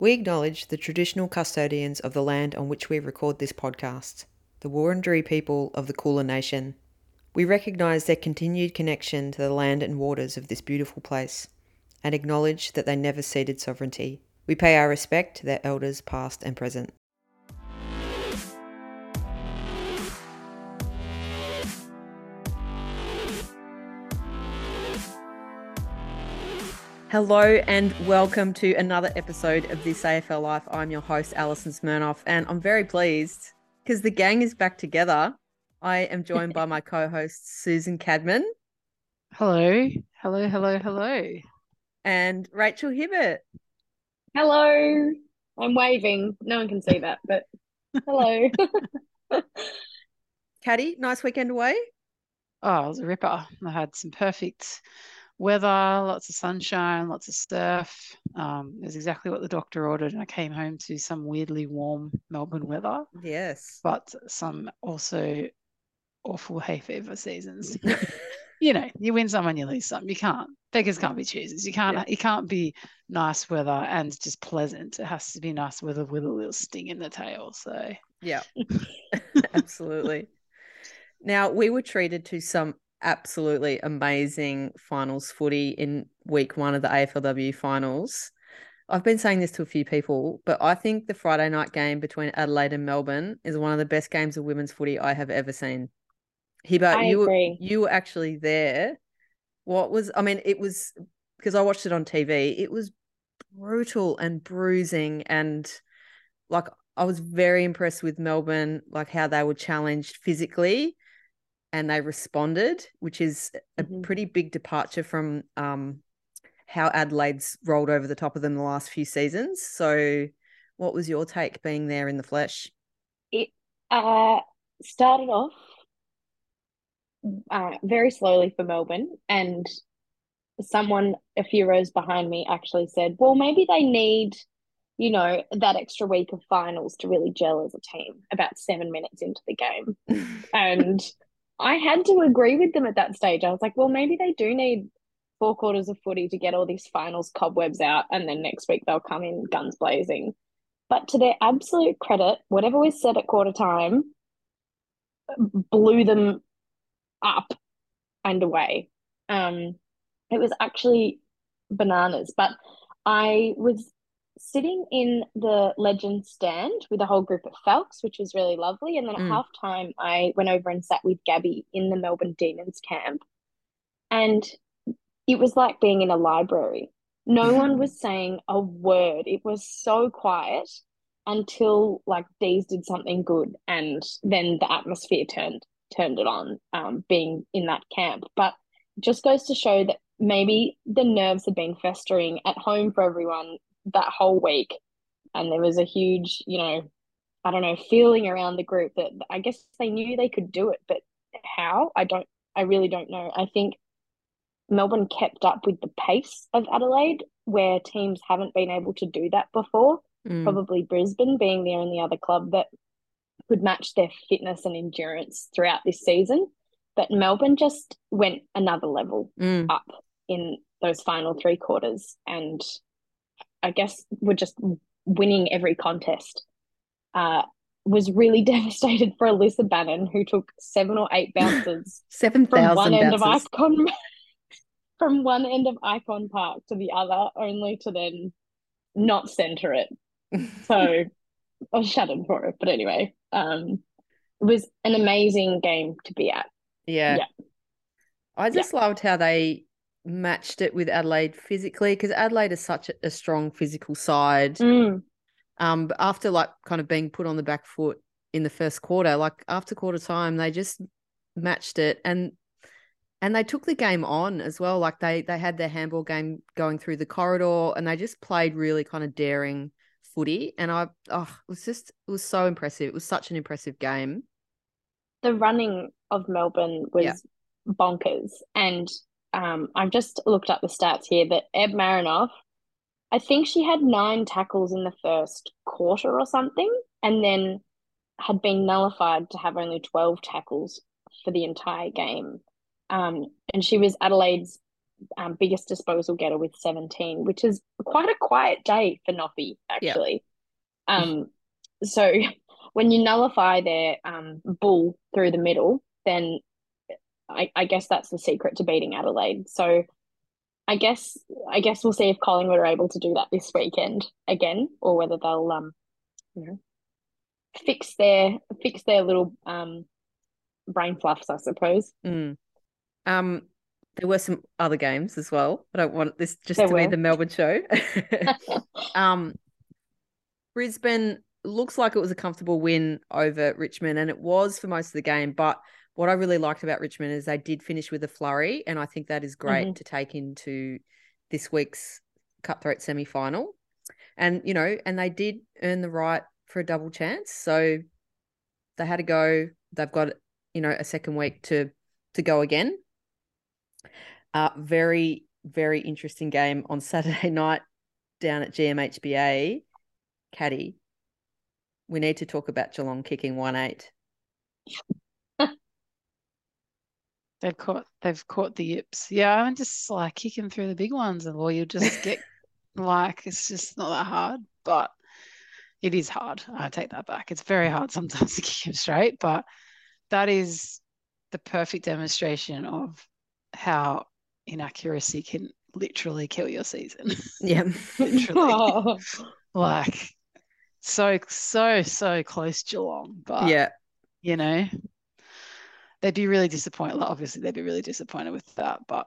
We acknowledge the traditional custodians of the land on which we record this podcast, the Wurundjeri people of the Kulin Nation. We recognise their continued connection to the land and waters of this beautiful place and acknowledge that they never ceded sovereignty. We pay our respect to their elders past and present. Hello and welcome to another episode of This AFL Life. I'm your host, Alison Smirnoff, and I'm very pleased because the gang is back together. I am joined by my co host, Susan Cadman. Hello, hello, hello, hello. And Rachel Hibbert. Hello. I'm waving. No one can see that, but hello. Caddy, nice weekend away. Oh, it was a ripper. I had some perfect weather, lots of sunshine, lots of surf. Um, it was exactly what the doctor ordered, and I came home to some weirdly warm Melbourne weather. Yes, but some also awful hay fever seasons. you know, you win some and you lose some. You can't. Beggars can't be choosers. You can't. Yeah. You can't be nice weather and just pleasant. It has to be nice weather with a little sting in the tail. So yeah, absolutely. Now we were treated to some absolutely amazing finals footy in week one of the AFLW finals. I've been saying this to a few people, but I think the Friday night game between Adelaide and Melbourne is one of the best games of women's footy I have ever seen. Hiba, you agree. were, you were actually there. What was I mean, it was because I watched it on TV. It was brutal and bruising and like I was very impressed with Melbourne, like how they were challenged physically and they responded, which is a mm-hmm. pretty big departure from um, how Adelaide's rolled over the top of them the last few seasons. So, what was your take being there in the flesh? It uh, started off uh, very slowly for Melbourne, and someone a few rows behind me actually said, "Well, maybe they need." You know, that extra week of finals to really gel as a team about seven minutes into the game. and I had to agree with them at that stage. I was like, well, maybe they do need four quarters of footy to get all these finals cobwebs out, and then next week they'll come in guns blazing. But to their absolute credit, whatever was said at quarter time blew them up and away. Um, it was actually bananas. But I was sitting in the legend stand with a whole group of Falcons, which was really lovely. And then at mm. half time, I went over and sat with Gabby in the Melbourne Demons camp. And it was like being in a library. No one was saying a word. It was so quiet until like D's did something good and then the atmosphere turned turned it on, um, being in that camp. But just goes to show that maybe the nerves had been festering at home for everyone that whole week. And there was a huge, you know, I don't know, feeling around the group that I guess they knew they could do it, but how? I don't, I really don't know. I think Melbourne kept up with the pace of Adelaide, where teams haven't been able to do that before. Mm. Probably Brisbane being the only other club that could match their fitness and endurance throughout this season. But Melbourne just went another level mm. up in those final three quarters. And I guess we're just winning every contest. Uh, was really devastated for Alyssa Bannan, who took seven or eight bounces seven from one end of Icon from one end of Icon Park to the other, only to then not center it. So I was shattered for it. But anyway, um, it was an amazing game to be at. Yeah. yeah. I just yeah. loved how they matched it with Adelaide physically because Adelaide is such a strong physical side. Mm. Um, but after like kind of being put on the back foot in the first quarter, like after quarter time, they just matched it and and they took the game on as well. Like they they had their handball game going through the corridor and they just played really kind of daring footy. And I oh it was just it was so impressive. It was such an impressive game. The running of Melbourne was yeah. bonkers. And um, I've just looked up the stats here that Eb Marinoff, I think she had nine tackles in the first quarter or something, and then had been nullified to have only 12 tackles for the entire game. Um, and she was Adelaide's um, biggest disposal getter with 17, which is quite a quiet day for Noffy, actually. Yeah. Um, so when you nullify their um, bull through the middle, then I, I guess that's the secret to beating Adelaide. So I guess I guess we'll see if Collingwood are able to do that this weekend again, or whether they'll um, you know, fix their fix their little um brain fluffs, I suppose. Mm. Um, there were some other games as well. I don't want this just there to were. be the Melbourne show. um, Brisbane looks like it was a comfortable win over Richmond, and it was for most of the game. But what I really liked about Richmond is they did finish with a flurry, and I think that is great mm-hmm. to take into this week's cutthroat semi final. And you know, and they did earn the right for a double chance, so they had to go. They've got you know a second week to to go again. Uh, very very interesting game on Saturday night down at GMHBA. Caddy, we need to talk about Geelong kicking one eight. They've caught they've caught the yips. Yeah, I'm just like kicking through the big ones, and or you'll just get like it's just not that hard, but it is hard. I take that back. It's very hard sometimes to kick him straight, but that is the perfect demonstration of how inaccuracy can literally kill your season. Yeah. literally. Oh. Like so, so, so close Geelong. But yeah, you know, they'd be really disappointed. Like, obviously, they'd be really disappointed with that. But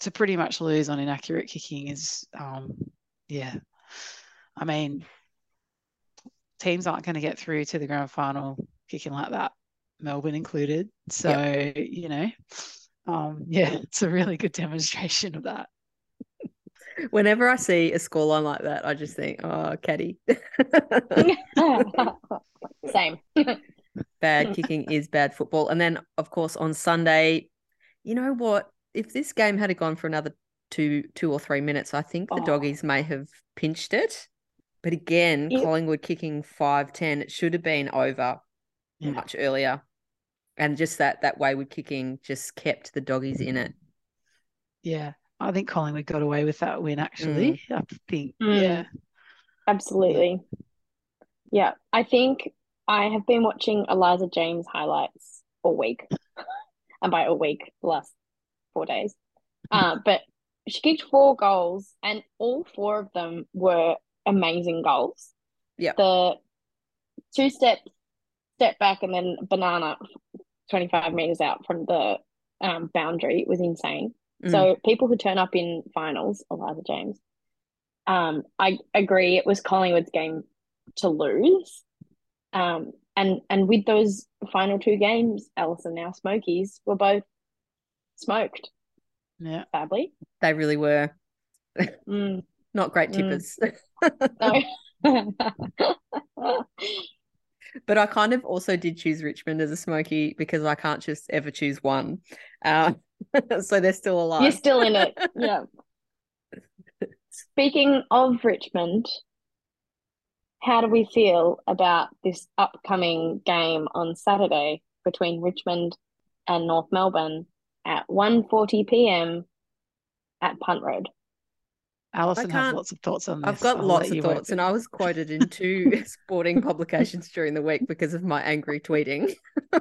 to pretty much lose on inaccurate kicking is, um, yeah. I mean, teams aren't going to get through to the grand final kicking like that, Melbourne included. So, yep. you know, um, yeah, it's a really good demonstration of that. Whenever I see a scoreline like that, I just think, oh, caddy. Same bad kicking is bad football. And then, of course, on Sunday, you know what? If this game had gone for another two, two or three minutes, I think the oh. doggies may have pinched it. But again, it... Collingwood kicking five ten, it should have been over yeah. much earlier. And just that that wayward kicking just kept the doggies in it. Yeah, I think Collingwood got away with that win. Actually, mm. I think. Mm. Yeah, absolutely. Yeah, I think I have been watching Eliza James highlights all week, and by a week, the last four days. Uh, but she kicked four goals, and all four of them were amazing goals. Yeah. The two step, step back, and then banana, twenty five meters out from the um, boundary was insane. Mm. So people who turn up in finals, Eliza James. Um, I agree. It was Collingwood's game to lose. Um, and and with those final two games, Allison now Smokies were both smoked. Yeah, sadly, they really were. Mm. Not great tippers. Mm. but I kind of also did choose Richmond as a smoky because I can't just ever choose one. Uh, so they're still alive. You're still in it. Yeah. Speaking of Richmond, how do we feel about this upcoming game on Saturday between Richmond and North Melbourne at 1.40 p.m. at Punt Road? Alison has lots of thoughts on this. I've got I'll lots of thoughts, and I was quoted in two sporting publications during the week because of my angry tweeting.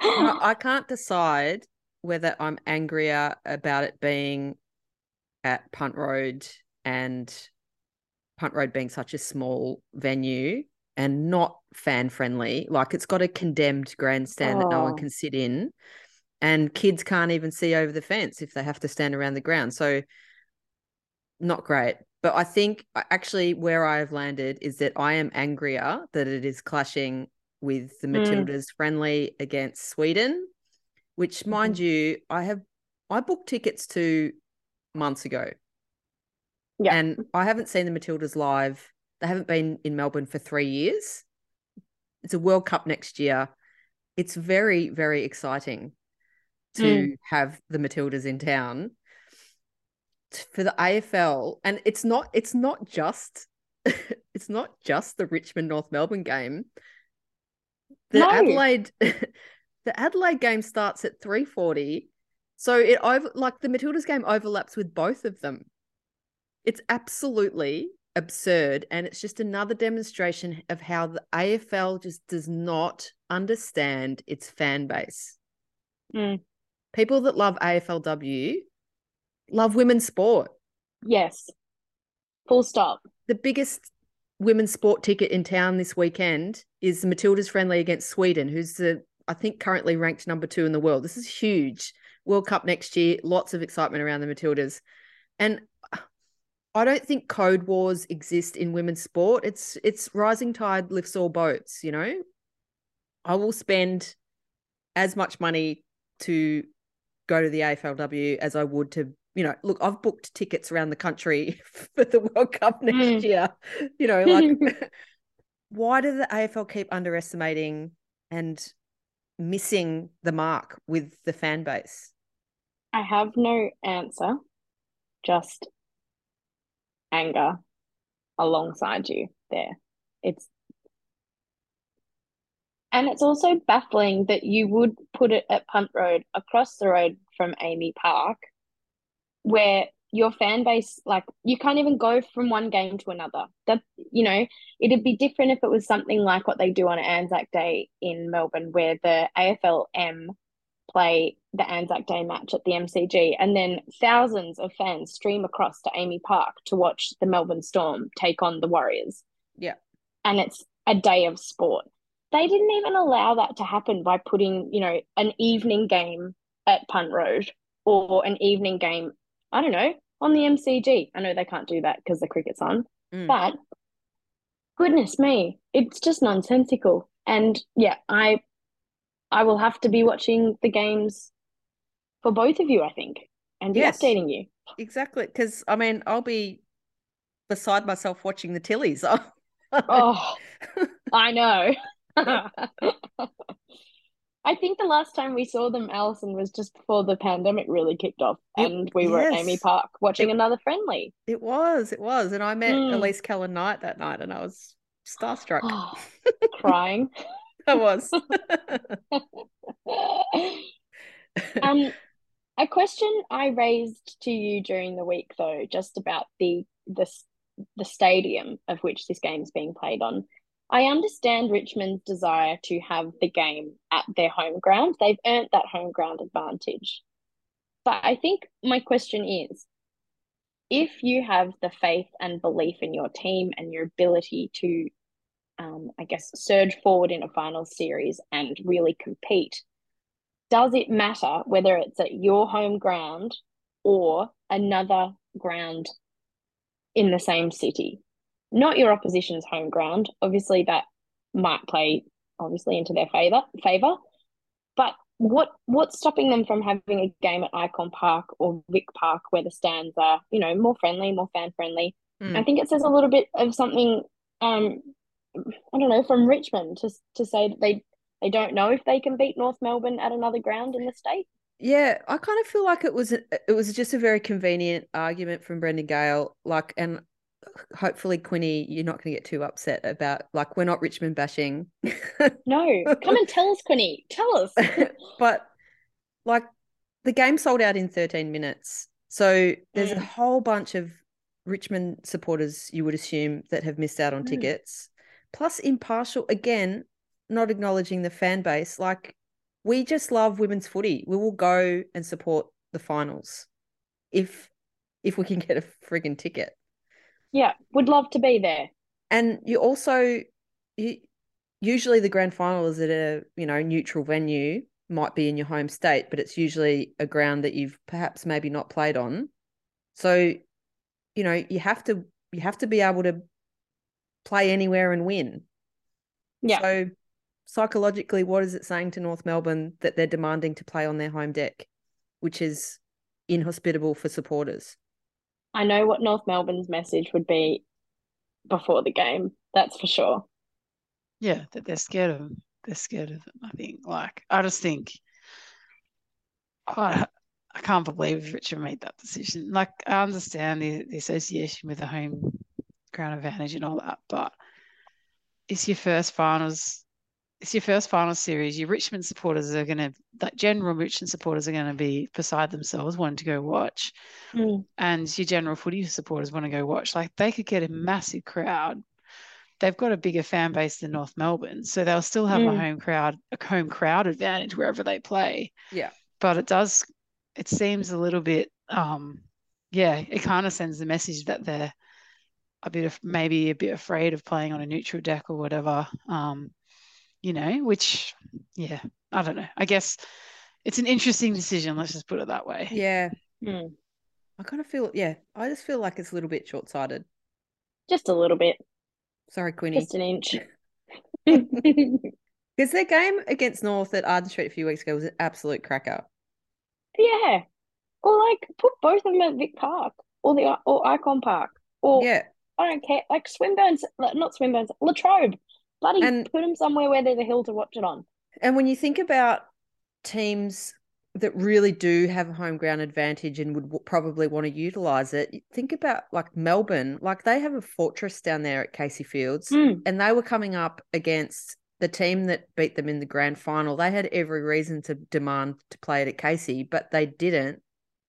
I can't decide whether I'm angrier about it being at Punt Road and Punt Road being such a small venue and not fan friendly. Like it's got a condemned grandstand oh. that no one can sit in, and kids can't even see over the fence if they have to stand around the ground. So, not great. But I think actually where I have landed is that I am angrier that it is clashing with the mm. Matildas mm. friendly against Sweden, which, mind mm-hmm. you, I have I booked tickets to months ago. Yeah. And I haven't seen the Matildas live. They haven't been in Melbourne for three years. It's a World Cup next year. It's very, very exciting to mm. have the Matildas in town for the AFL. And it's not, it's not just, it's not just the Richmond North Melbourne game. The no. Adelaide, the Adelaide game starts at 340 So it over like the Matildas game overlaps with both of them. It's absolutely absurd. And it's just another demonstration of how the AFL just does not understand its fan base. Mm. People that love AFLW love women's sport. Yes. Full stop. The biggest women's sport ticket in town this weekend is Matildas friendly against Sweden, who's the I think currently ranked number two in the world. This is huge. World Cup next year, lots of excitement around the Matildas. And I don't think code wars exist in women's sport. It's it's rising tide lifts all boats, you know. I will spend as much money to go to the AFLW as I would to, you know, look, I've booked tickets around the country for the World Cup next Mm. year. You know, like why do the AFL keep underestimating and missing the mark with the fan base? I have no answer, just anger alongside you there. It's and it's also baffling that you would put it at Punt Road across the road from AAMI Park, where your fan base, like you can't even go from one game to another. That you know, it'd be different if it was something like what they do on Anzac Day in Melbourne, where the AFLM play the Anzac Day match at the MCG, and then thousands of fans stream across to AAMI Park to watch the Melbourne Storm take on the Warriors. Yeah. And it's a day of sport. They didn't even allow that to happen by putting, you know, an evening game at Punt Road or an evening game, I don't know, on the MCG. I know they can't do that because the cricket's on, Mm. but goodness me, it's just nonsensical. And yeah, I I will have to be watching the games for both of you, I think, and be Yes. updating you. Exactly. Because I mean, I'll be beside myself watching the Tillies. Oh, I know. I think the last time we saw them, Alison, was just before the pandemic really kicked off, It- and we were at AAMI. Park watching It- another friendly. It was, it was. And I met Mm. Elise Kellond-Knight that night and I was starstruck. Crying. I was. um, a question I raised to you during the week, though, just about the the the stadium of which this game is being played on. I understand Richmond's desire to have the game at their home ground. They've earned that home ground advantage. But I think my question is if you have the faith and belief in your team and your ability to, um, I guess, surge forward in a final series and really compete, does it matter whether it's at your home ground or another ground in the same city? Not your opposition's home ground. Obviously, that might play obviously into their favor favor. But what what's stopping them from having a game at Icon Park or Vic Park where the stands are, you know, more friendly, more fan friendly? Mm. I think it says a little bit of something um I don't know, from Richmond to to say that they they don't know if they can beat North Melbourne at another ground in the state. Yeah, I kind of feel like it was a- it was just a very convenient argument from Brendan Gale. Like, and hopefully, Quinny, you're not going to get too upset about like we're not Richmond bashing, No, come and tell us, Quinny. Tell us. but like the game sold out in 13 minutes. So there's a Mm. whole bunch of Richmond supporters you would assume that have missed out on Mm. tickets. Plus, impartial again, not acknowledging the fan base. Like we just love women's footy. We will go and support the finals if if we can get a friggin' ticket. yeah, would love to be there. And you also you usually the grand final is at a you know neutral venue, might be in your home state, but it's usually a ground that you've perhaps maybe not played on. So, you know, you have to you have to be able to play anywhere and win. Yeah. So psychologically, what is it saying to North Melbourne that they're demanding to play on their home deck, which is inhospitable for supporters? I know what North Melbourne's message would be before the game. That's for sure. Yeah, that they're scared of him. They're scared of him. I think. Like, I just think, I, I can't believe Richard made that decision. Like, I understand the, the association with the home ground advantage and all that, but it's your first finals it's your first final series. Your Richmond supporters are going to, like general Richmond supporters are going to be beside themselves wanting to go watch. Mm. And your general footy supporters want to go watch. Like they could get a massive crowd. They've got a bigger fan base than North Melbourne. So they'll still have a Mm. home crowd, a home crowd advantage wherever they play. Yeah. But it does, it seems a little bit, um, yeah, it kind of sends the message that they're a bit of maybe a bit afraid of playing on a neutral deck or whatever. Um, you know, which, yeah, I don't know. I guess it's an interesting decision. Let's just put it that way. Yeah. Mm. I kind of feel, yeah, I just feel like it's a little bit short sighted. Just a little bit, Sorry, Queenie. just an inch. Because their game against North at Arden Street a few weeks ago was an absolute cracker. yeah. Or like put both of them at Vic Park or the or Icon Park or Yeah. I don't care like Swinburne's not Swinburne's Latrobe. Bloody And- put them somewhere where there's a hill to watch it on. And when you think about teams that really do have a home ground advantage and would w- probably want to utilize it, think about like Melbourne, like they have a fortress down there at Casey Fields, Mm. and they were coming up against the team that beat them in the grand final. They had every reason to demand to play it at Casey, but they didn't.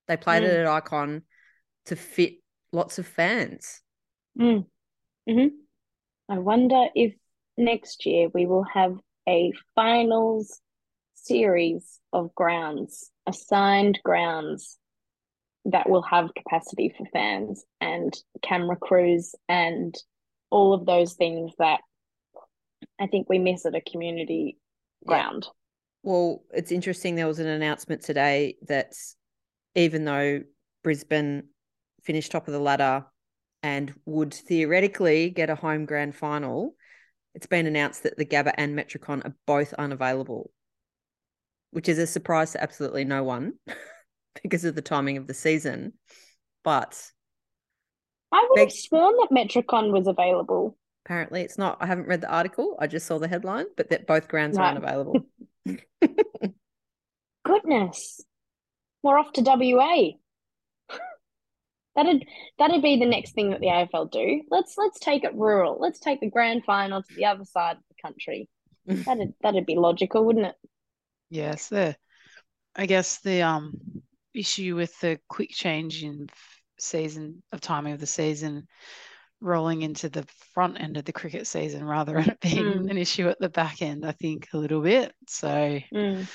They played it at Icon to fit lots of fans. Mm. hmm I wonder if next year we will have a finals series of grounds, assigned grounds that will have capacity for fans and camera crews and all of those things that I think we miss at a community Yeah. ground. Well, it's interesting. There was an announcement today that even though Brisbane finished top of the ladder and would theoretically get a home grand final, it's been announced that the Gabba and Metricon are both unavailable, which is a surprise to absolutely no one because of the timing of the season. But I would have sworn that Metricon was available. apparently it's not. I haven't read the article. I just saw the headline, but that both grounds are unavailable. Goodness, we're off to WA. That'd that'd be the next thing that the AFL do. Let's let's take it rural. Let's take the grand final to the other side of the country. That'd that'd be logical, wouldn't it? Yes, the I guess the um issue with the quick change in season of timing of the season rolling into the front end of the cricket season rather than it being Mm. an issue at the back end, I think a little bit. So Mm.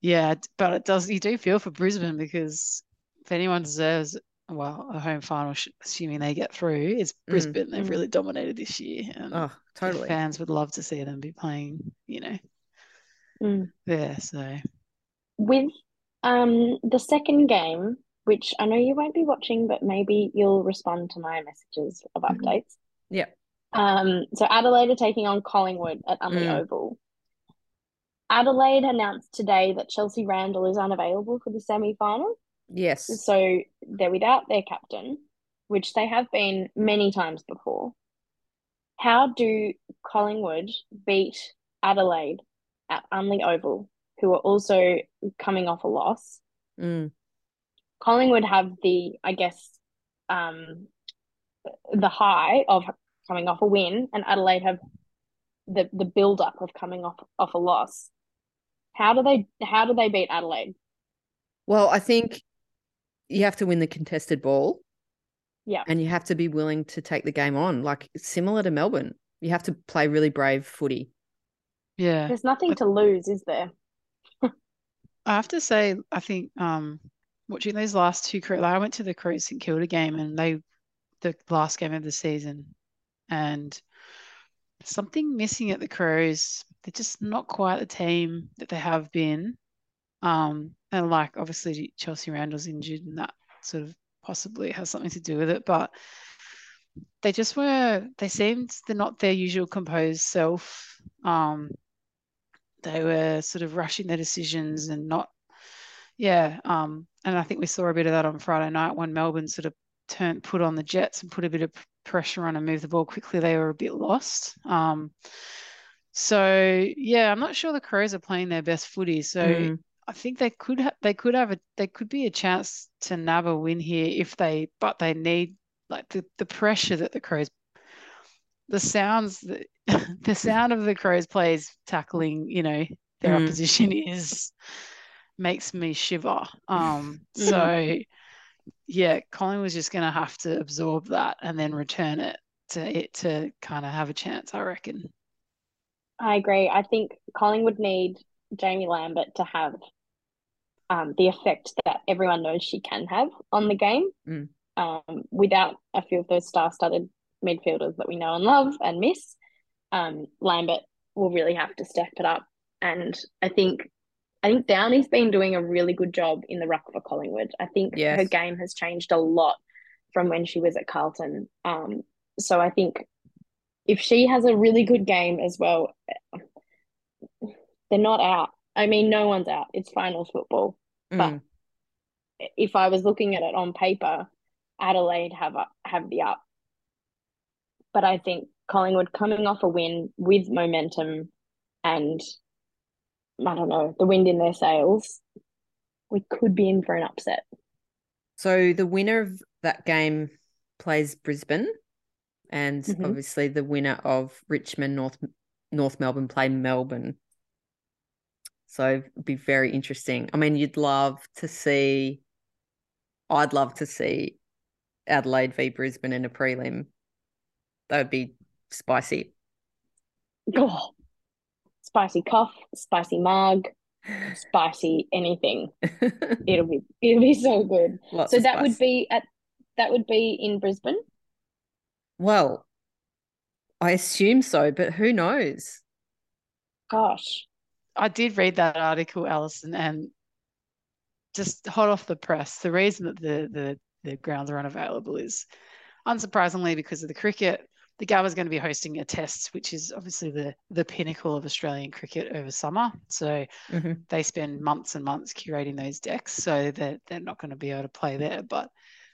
yeah, but it does you do feel for Brisbane because if anyone deserves well a home final, assuming they get through, is Mm, Brisbane. They've mm. really dominated this year, and oh, the totally. fans would love to see them be playing. You know, Mm. there. So With um the second game, which I know you won't be watching, but maybe you'll respond to my messages of Mhm. updates. Yep. Um, so Adelaide are taking on Collingwood at Unley Mm. Oval. Adelaide announced today that Chelsea Randall is unavailable for the semi-final. Yes. So they're without their captain, which they have been many times before. How do Collingwood beat Adelaide at Unley Oval, who are also coming off a loss? Mm. Collingwood have the, I guess, um, the high of coming off a win, and Adelaide have the the build up of coming off off a loss. How do they how do they beat Adelaide? Well, I think you have to win the contested ball. Yeah. And you have to be willing to take the game on, like similar to Melbourne. You have to play really brave footy. yeah. There's nothing to lose, is there? I have to say, I think um, watching those last two, Cro- like I went to the Crows St Kilda game and they, the last game of the season, and something missing at the Crows. They're just not quite the team that they have been. Um, and like obviously Chelsea Randall's injured and that sort of possibly has something to do with it, but they just were, they seemed they're not their usual composed self. Um, they were sort of rushing their decisions and not yeah um and i think we saw a bit of that on friday night when melbourne sort of turned put on the jets and put a bit of pressure on and moved the ball quickly they were a bit lost um so yeah i'm not sure the crows are playing their best footy so Mm. I think they could ha- they could have a they could be a chance to nab a win here if they but they need like the, the pressure that the crows the sounds, the, the sound of the Crows plays tackling, you know, their Mm. opposition is makes me shiver. Um, Mm. so yeah, Colin was just gonna have to absorb that and then return it to it to kind of have a chance, I reckon. I agree. I think Collingwood need Jaimee Lambert to have um, the effect that everyone knows she can have on the game. Mm. Um, without a few of those star-studded midfielders that we know and love and miss, um, Lambert will really have to step it up. And I think I think Downey's been doing a really good job in the ruck for Collingwood. I think her game has changed a lot from when she was at Carlton. Um, so I think if she has a really good game as well, they're not out. I mean, no one's out. It's finals football. But Mm. if I was looking at it on paper, Adelaide have a, have the up. But I think Collingwood coming off a win with momentum and I don't know, the wind in their sails, we could be in for an upset. So the winner of that game plays Brisbane, and Mhm. obviously the winner of Richmond North North Melbourne play Melbourne. So it'd be very interesting. I mean, you'd love to see. I'd love to see Adelaide v Brisbane in a prelim. That would be spicy. Oh, spicy cuff, spicy mug, spicy anything. It'll be it'll be so good. Lots So that would be at that would be in Brisbane. well. I assume so, but who knows? Gosh. I did read that article, Alison, and just hot off the press, the reason that the the, the grounds are unavailable is unsurprisingly because of the cricket. The Gabba's going to be hosting a test, which is obviously the the pinnacle of Australian cricket over summer. So Mhm. they spend months and months curating those decks, so they're they're not going to be able to play there. But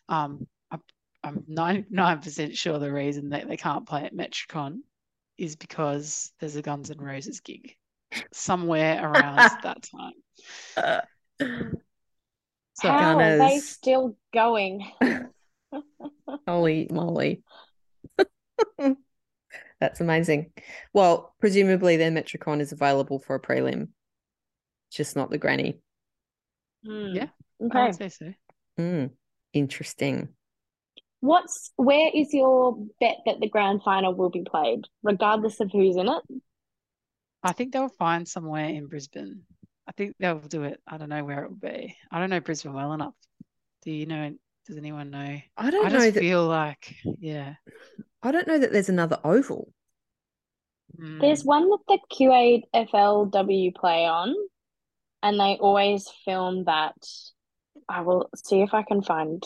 um, I'm I'm 99% sure the reason that they can't play at Metricon is because there's a Guns N' Roses gig somewhere around that time. So How are they still going? Holy moly. That's amazing. Well, presumably their Metricon is available for a prelim, just not the granny. Hmm. Yeah. I Okay. would say so. Mm, interesting. What's where is your bet that the grand final will be played, regardless of who's in it? I think they'll find somewhere in Brisbane. I think they'll do it. I don't know where it will be. I don't know Brisbane well enough. Do you know? Does anyone know? I don't I know that feel like, yeah. I don't know that there's another oval. There's Mm. one that the QAFLW play on, and they always film that. I will see if I can find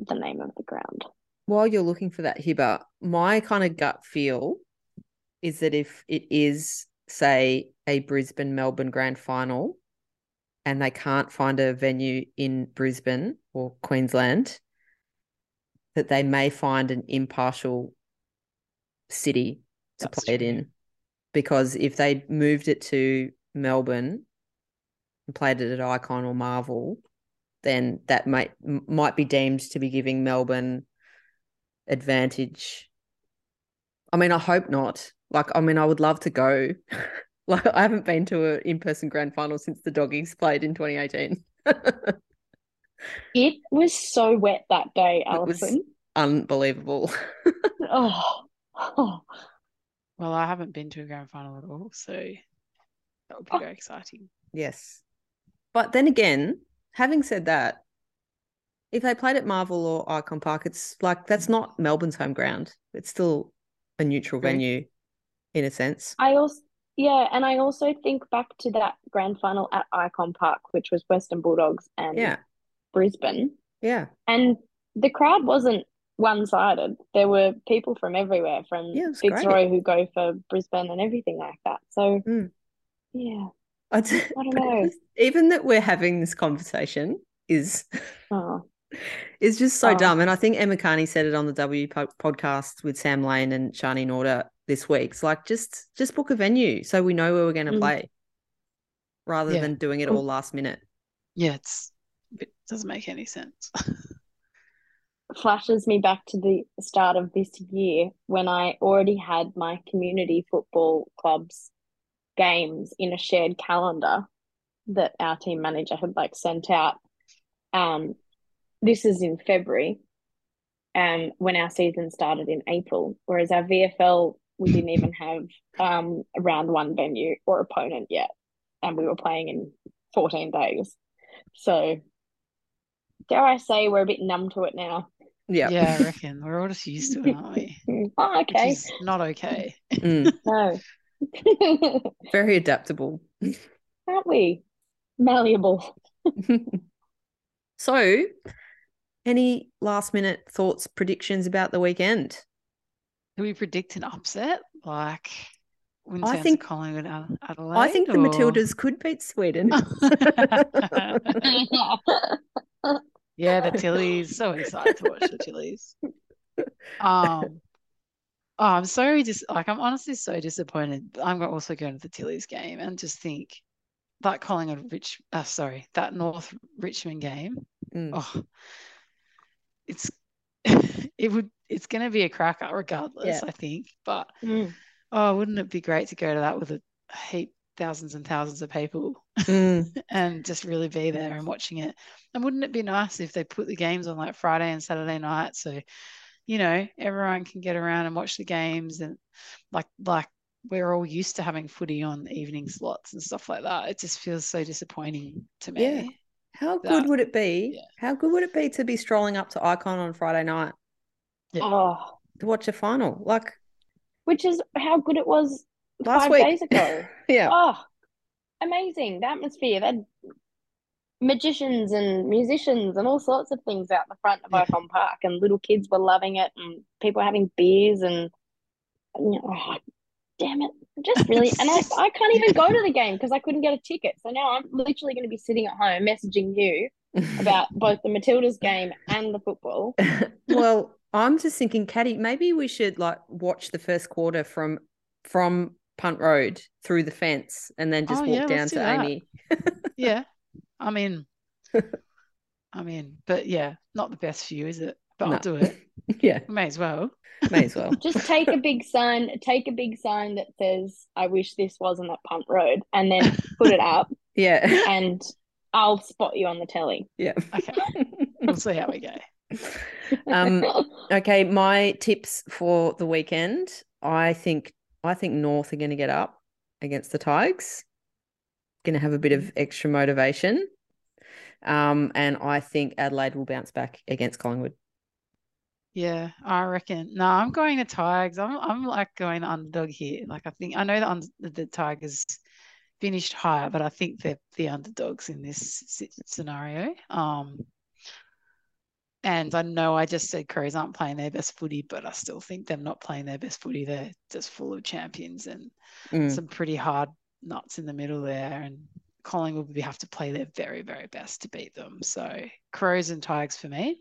the name of the ground. While you're looking for that Hibber, my kind of gut feel is that if it is, say, a Brisbane Melbourne grand final and they can't find a venue in Brisbane or Queensland, that they may find an impartial city to That's play it in. Because if they moved it to Melbourne and played it at Icon or Marvel, then that might might be deemed to be giving Melbourne advantage. I mean, I hope not. Like, I mean, I would love to go. like, I haven't been to an in-person grand final since the doggies played in 2018. It was so wet that day, It was- Alison. Unbelievable. Oh, oh. Well, I haven't been to a grand final at all, so that would be Oh. very exciting. Yes. But then again, having said that, if they played at Marvel or Icon Park, it's like that's not Melbourne's home ground. It's still a neutral True. venue in a sense. I also, yeah, and I also think back to that grand final at Icon Park, which was Western Bulldogs and Yeah. Brisbane, Yeah. and the crowd wasn't one-sided. There were people from everywhere, from Yeah, Fitzroy who go for Brisbane and everything like that. So, Mm. yeah, I don't know. Even that we're having this conversation is Oh, is just so Oh. dumb. And I think Emma Kearney said it on the W podcast with Sam Lane and Sharni Norder this week. It's like just just book a venue so we know where we're going to Mm. play, rather Yeah. than doing it all last minute. Yeah, it's it doesn't make any sense. flashes me back to the start of this year when I already had my community football club's games in a shared calendar that our team manager had like sent out. Um, this is in February, um, when our season started in April, whereas our VFL we didn't even have um a round one venue or opponent yet, and we were playing in fourteen days. So, dare I say, we're a bit numb to it now. Yeah. Yeah, I reckon we're all just used to it, aren't we? Oh, Which okay. is not okay. Mm, No. very adaptable. Aren't we? Malleable. so, any last minute thoughts, predictions about the weekend? Do we predict an upset like I think- Collingwood Adelaide? I think the Matildas could beat Sweden. yeah, the Tillies. So excited to watch the Tillies. Um, oh, I'm so dis like I'm honestly so disappointed. I'm also going to the Tillies game and just think that Collingwood Rich, uh, sorry, that North Richmond game. Mm. Oh, it's it would it's going to be a cracker regardless. Yeah. I think, but Mm. oh, wouldn't it be great to go to that with a heap thousands and thousands of people Mm. and just really be there and watching it. And wouldn't it be nice if they put the games on like Friday and Saturday night so you know everyone can get around and watch the games and like like we're all used to having footy on evening slots and stuff like that. It just feels so disappointing to me. Yeah. How That- good would it be? yeah. How good would it be to be strolling up to Icon on Friday night Yeah. Oh, to watch a final? Like which is how good it was last five week. days ago. yeah. Oh, amazing. The atmosphere. They had magicians and musicians and all sorts of things out the front of Icon Park, and little kids were loving it, and people were having beers, and you know, oh, damn it. Just really, and I, I can't even go to the game because I couldn't get a ticket. So now I'm literally going to be sitting at home messaging you about both the Matildas game and the football. well, I'm just thinking, Caddy, maybe we should like watch the first quarter from from Punt Road through the fence and then just Oh, walk yeah, down let's to do that. AAMI. Yeah. I'm in. I'm in. But yeah, not the best view, is it? But No. I'll do it. yeah, May as well. may as well. Just take a big sign, take a big sign that says, I wish this wasn't at Punt Road, and then put it up, Yeah. and I'll spot you on the telly. Yeah. Okay. We'll see how we go. um okay, my tips for the weekend. I think I think North are going to get up against the Tigers. Going to have a bit of extra motivation. Um and I think Adelaide will bounce back against Collingwood. Yeah, I reckon. No, I'm going to Tigers. I'm I'm like going underdog here. Like I think I know the the Tigers finished higher, but I think they're the underdogs in this scenario. Um, and I know I just said Crows aren't playing their best footy, but I still think them not playing their best footy. They're just full of champions and Mm. some pretty hard nuts in the middle there. And Collingwood will have to play their very, very best to beat them. So Crows and Tigers for me.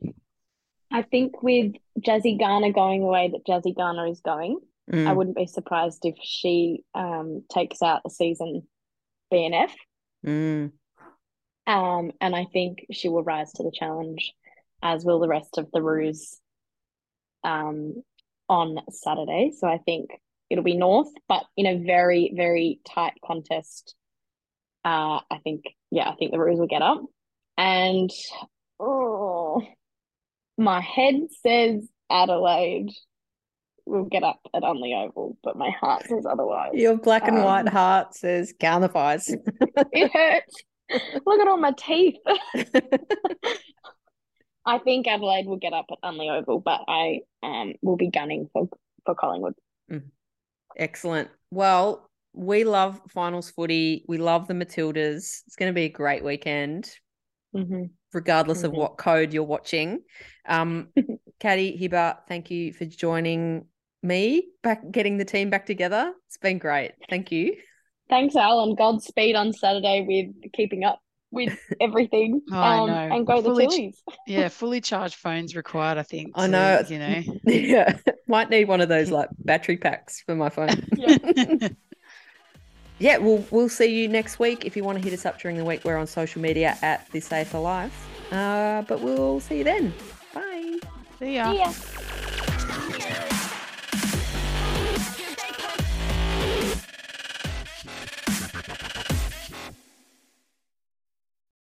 I think with Jazzy Garner going the way that Jazzy Garner is going, I Mm. wouldn't be surprised if she um, takes out the season BNF. Mm. Um, and I think she will rise to the challenge, as will the rest of the Roos um, on Saturday. So I think it'll be North, but in a very, very tight contest. Uh, I think, yeah, I think the Roos will get up. And oh, my head says Adelaide will get up at Unley Oval, but my heart says otherwise. Your black and white Um, heart says the pies. It hurts. Look at all my teeth. I think Adelaide will get up at Unley Oval, but I um will be gunning for for Collingwood. Excellent. Well, we love finals footy. We love the Matildas. It's going to be a great weekend, Mm-hmm. Regardless of Mhm. what code you're watching. Um, Caddy Hiba, thank you for joining me back, getting the team back together. It's been great. Thank you. Thanks, Alan. Godspeed on Saturday with keeping up with everything. Oh, I um, know. and go the Fully ch- Tillies. Yeah, fully charged phones required, I think. I to, know. You know. yeah, might need one of those like battery packs for my phone. Yeah. yeah, we'll we'll see you next week. If you want to hit us up during the week, we're on social media at This AFL Live. Uh, but we'll see you then. Bye. See ya. See ya.